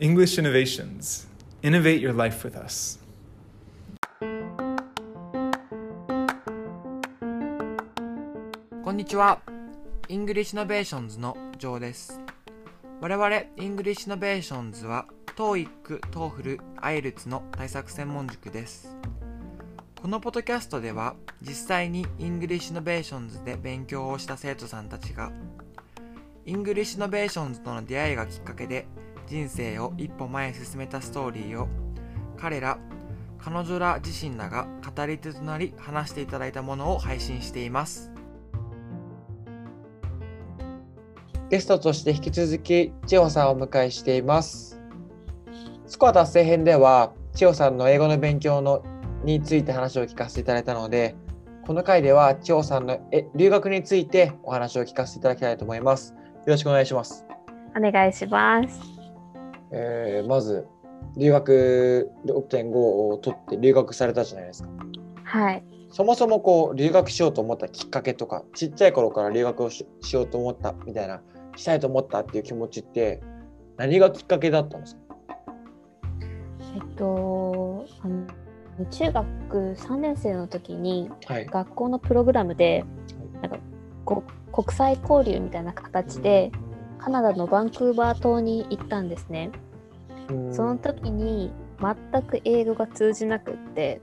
English Innovations. Innovate your life with us. こんにちは。 English Innovations のジョーです。我々 English Innovations は TOEIC、TOEFL、IELTS の対策専門塾です。このポッドキャストでは実際に English Innovations で勉強をした生徒さんたちがEnglish Innovations との出会いがきっかけで人生を一歩前へ進めたストーリーを彼ら彼女ら自身らが語り手となり話していただいたものを配信しています。ゲストとして引き続き千代さんをお迎えしています。スコア達成編では千代さんの英語の勉強のについて話を聞かせていただいたので、この回では千代さんのえ留学についてお話を聞かせていただきたいと思います。よろしくお願いします。お願いします。えーまず留学6.5を取って留学されたじゃないですか。はい。そもそもこう留学しようと思ったきっかけとか、ちっちゃい頃から留学をししようと思ったみたいな、したいと思ったっていう気持ちって何がきっかけだったんですか？えっと、あの中学3年生の時にはい。学校のプログラムでなんかこ国際交流みたいな形でカナダのバンクーバー島に行ったんですね。その時に全く英語が通じなくって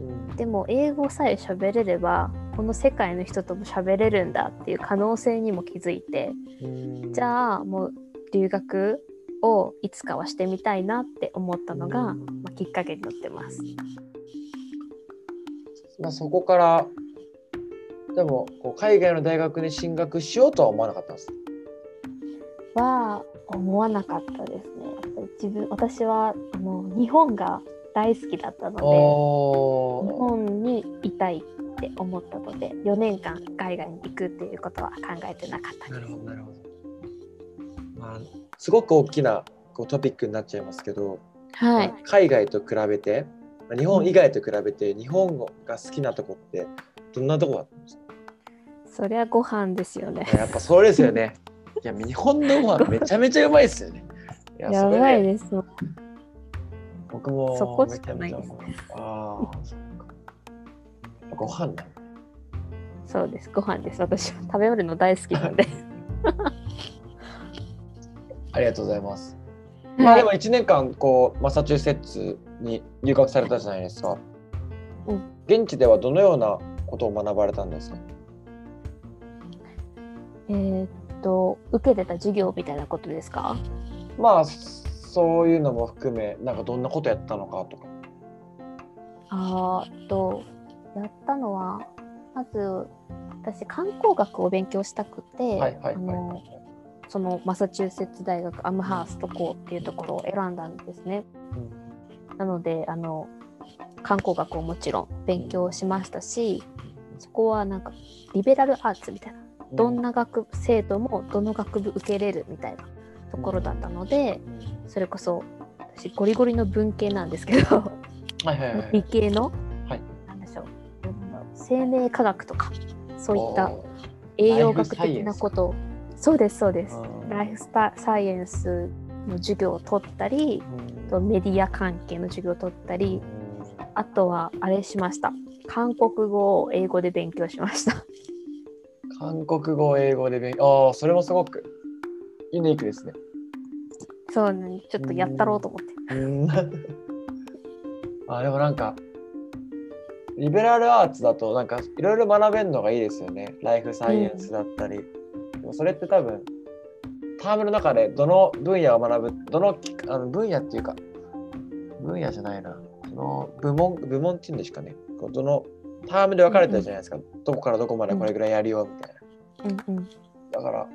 うんでも英語さえ喋れればこの世界の人とも喋れるんだっていう可能性にも気づいてうんじゃあもう留学をいつかはしてみたいなって思ったのが、うんまあ、きっかけになってます。まあ、そこからでもこう海外の大学に進学しようとは思わなかったんです。は思わなかったですね。やっぱり自分私はあの日本が大好きだったので日本にいたいって思ったので4年間海外に行くっていうことは考えてなかったですなるほ。どなるほど。まあすごく大きなこうトピックになっちゃいますけど、はい、海外と比べてまあ日本以外と比べて日本が好きなとこってどんなとこだったんですか？そりゃご飯ですよね。やっぱそれですよね。いや日本のご飯めちゃめちゃうまいですよね。いやばいです。僕もそこしかないですめちゃめちゃ思うああ、そっか。ご飯だそうです。ご飯です。私は食べるの大好きなんで。ありがとうございます。まあでも1年間こうマサチューセッツに留学されたじゃないですか。うん現地ではどのようなことを学ばれたんですか？えーっと受けてた授業みたいなことですか？まあそういうのも含めなんかどんなことやったのかとか。あとやったのはまず私観光学を勉強したくて、はいはいあのはい。そのマサチューセッツ大学アムハースト校っていうところを選んだんですね。なのであの観光学をもちろん勉強しましたしそこはなんかリベラルアーツみたいなどんな学部生徒もどの学部受けれるみたいなところだったのでそれこそ私ゴリゴリの文系なんですけどはいはいはい。理系の、はい。なんでしょう生命科学とかそういった栄養学的なことをそうですそうです。うん。ライフスタサイエンスの授業を取ったりとメディア関係の授業を取ったりあとはあれしました。韓国語を英語で勉強しました韓国語、英語で勉強。ああ、それもすごくユニークですね。そうねちょっとやったろうと思ってうん あでもなんかリベラルアーツだとなんかいろいろ学べるのがいいですよね。ライフサイエンスだったり。でもそれって多分タームの中でどの分野を学ぶどのあの分野っていうか分野じゃないなその部門部門っていうんですかねどのタームで分かれてるじゃないですか、どこからどこまでこれぐらいやるよみたいな。うんうん。だから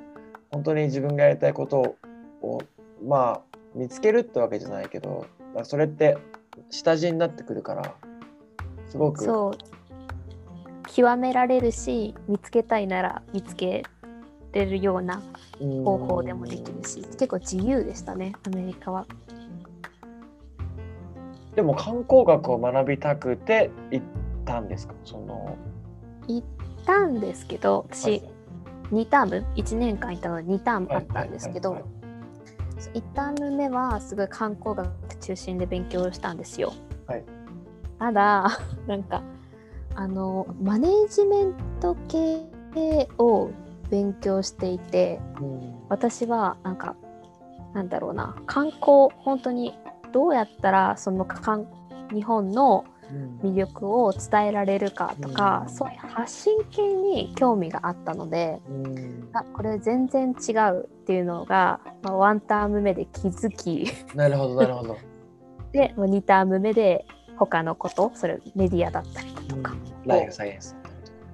本当に自分がやりたいことをまあ見つけるってわけじゃないけどそれって下地になってくるからすごくそう。極められるし見つけたいなら見つけれるようなうん方法でもできるし結構自由でしたねアメリカは。でも観光学を学びたくて行ったんですか？その。行ったんですけど私、2ターム？1年間いたので2タームあったんですけど、はいはい1ターム目はすごい観光学中心で勉強したんですよ。はい、ただ なんかあのマネージメント系を勉強していてうん。私はなんかなんだろうな観光本当にどうやったらその観日本の魅力を伝えられるかとか、うんそういう発信系に興味があったのでうんあこれ全然違うっていうのが、まあ、ワンターム目で気づきなるほどなるほど。でもう2ターム目で他のことそれメディアだったりとか、ライフサイエンス。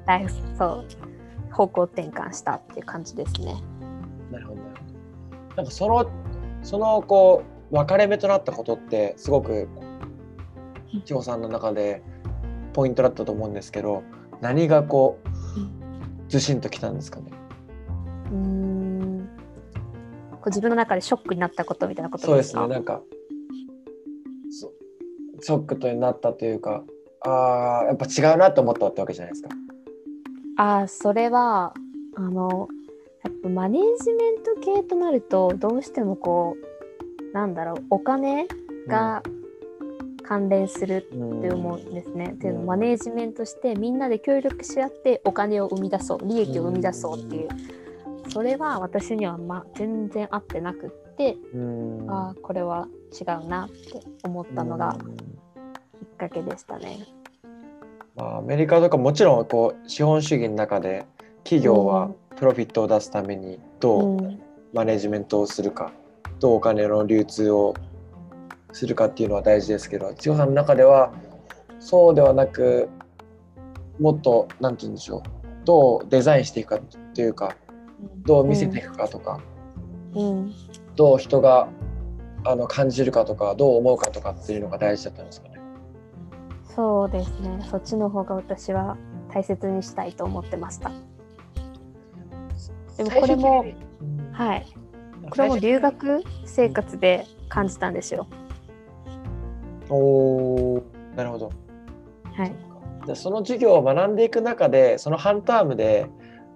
ライフそう方向転換したっていう感じですね。なるほど。なんかそのそのこう分かれ目となったことってすごく千穂さんの中でポイントだったと思うんですけど何がこうずしんときたんですかね？うーんこう自分の中でショックになったことみたいなことそうですすねなんかそショックとなったというかあーやっぱ違うなと思ったってわけじゃないですか。あーそれはあのやっぱマネージメント系となるとどうしてもこうなんだろうお金が関連するうんって思うんですね。っていうのうん。マネージメントしてみんなで協力し合ってお金を生み出そう。利益を生み出そうっていう。それは私にはまあ全然合ってなくって、うん。ああこれは違うなって思ったのがうんきっかけでしたね。まあ、アメリカとかもちろんこう資本主義の中で企業はプロフィットを出すためにどううん。マネジメントをするかどうお金の流通をするかっていうのは大事ですけど千代さんの中ではそうではなくもっと何て言うんでしょうどうデザインしていくかっていうかどう見せていくかとか、うん。どう人があの感じるかとかどう思うかとかっていうのが大事だったんですかね。そうですね。そっちの方が私は大切にしたいと思ってました。でもこれもはい。これも留学生活で感じたんですよ。おー。なるほど。はい、じゃあその授業を学んでいく中でその半タームで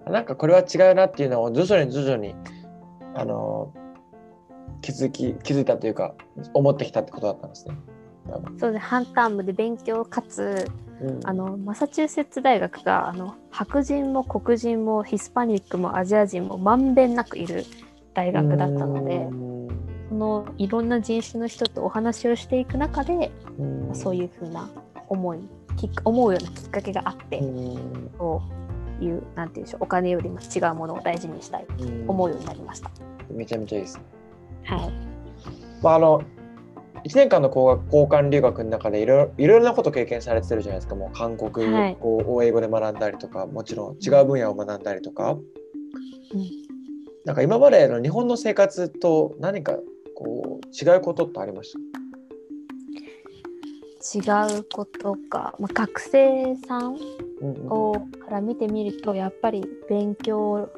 なんかこれは違うなっていうのを徐々に徐々にあの気づき気づいたというか思ってきたってことだったんですね。そうで半タームで勉強かつうん。あのマサチューセッツ大学があの白人も黒人もヒスパニックもアジア人もまんべんなくいる大学だったのでのいろんな人種の人とお話をしていく中でうん。そういうふうな思い思うようなきっかけがあってうん。そういうなんていうんでしょうお金よりも違うものを大事にしたいと思うようになりました。めちゃめちゃいいですね。はい、まああの1年間の交換交換留学の中でいろいろなこと経験されてるじゃないですか。もう韓国はい。語を英語で学んだりとか、もちろん。違う分野を学んだりとか、うん。なんか今までの日本の生活と何かこう違うことってありまし違うことか、まあ、学生さんをから見てみるとやっぱり勉強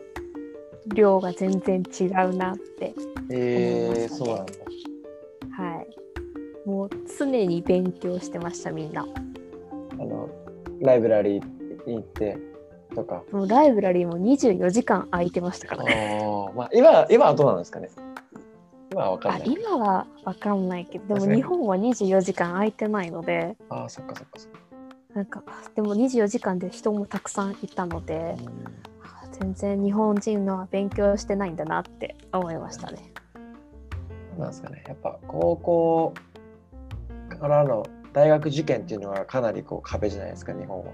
量が全然違うなってえー、思いましたね。そうなんだ。はい。もう常に勉強してましたみんな。あのライブラリーに行ってとか。もうライブラリーも24時間空いてましたかあらね。ーまあ今今はどうなんですかね？今は分かんあない。今は分かんないけどでも日本は24時間空いてないのでああそっかそっかそっか。なんかでも24時間で人もたくさんいたのであ全然日本人のは勉強してないんだなって思いましたねなんですかね。やっぱ高校からの大学受験っていうのはかなりこう壁じゃないですか日本は。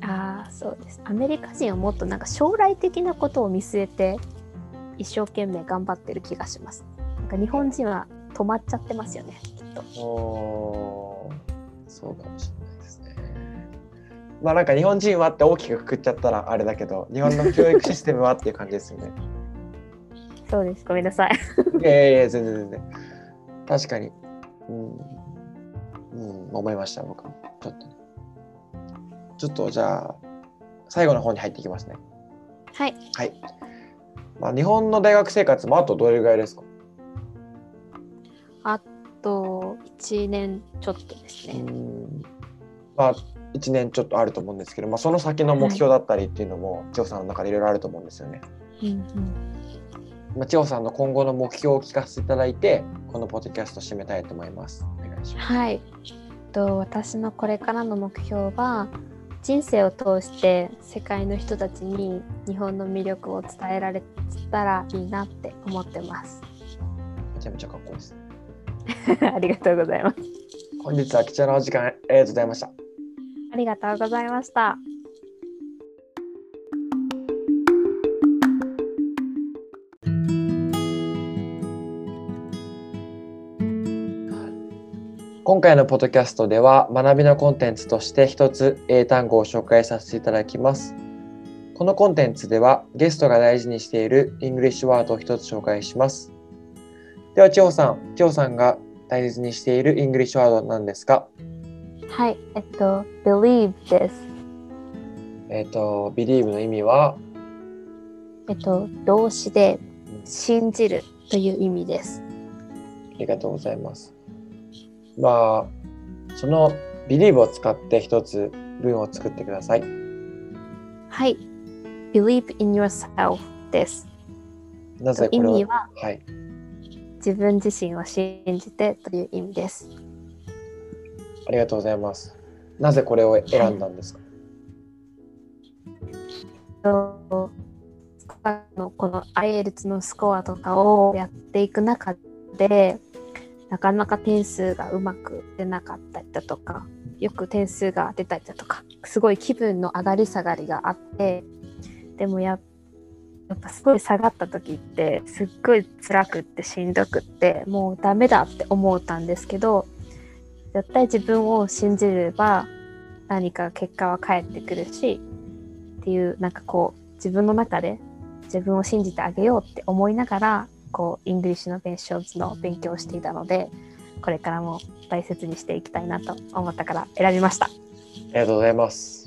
ああそうですアメリカ人はもっとなんか将来的なことを見据えて一生懸命頑張ってる気がしますなんか日本人は止まっちゃってますよねきっとそうかもしれないですね。まあなんか日本人はって大きくくくっちゃったらあれだけど日本の教育システムはっていう感じですよね。そうですごめんなさいいやいや全然全然。確かに。うん。うん、思いました僕も。ちょっとね。ちょっとじゃあ最後の方に入っていきますね。はいはい。まあ日本の大学生活もあとどれぐらいですか？1年ちょっとですうねん。まあ1年ちょっとあると思うんですけど、まあ、その先の目標だったりっていうのも、ジョーさんの中でいろいろあると思うんですよね。うんうんまあ、千穂さんの今後の目標を聞かせていただいて、このポッドキャスト締めたいと思います。お願いします。はい。と私のこれからの目標は人生を通して世界の人たちに日本の魅力を伝えられたらいいなって思ってます。めちゃめちゃかっこいいです。ありがとうございます。本日は貴重なお時間ありがとうございました。ありがとうございました。今回のポッドキャストでは学びのコンテンツとして一つ英単語を紹介させていただきます。このコンテンツではゲストが大事にしている English word を一つ紹介します。では千穂さん、千穂さんが大切にしている English word は何ですかはい、えっと believe です。えっ、と、believe の意味は？えっと動詞で信じるという意味です。ありがとうございます。まあ、その believe を使って一つ文を作ってください。はい、believe in yourself です。なぜこれを？意味ははい。自分自身を信じてという意味です。ありがとうございます。なぜこれを選んだんですか、とあのこの IELTS のスコアとかをやっていく中でなかなか点数がうまく出なかったりだとかよく点数が出たりだとかすごい気分の上がり下がりがあってでもややっぱすごい下がった時ってすっごい辛くってしんどくってもうダメだって思ったんですけど絶対自分を信じれば何か結果は返ってくるしっていうなんかこう自分の中で自分を信じてあげようって思いながらこう English Innovations の勉強をしていたのでこれからも大切にしていきたいなと思ったから選びました。ありがとうございます。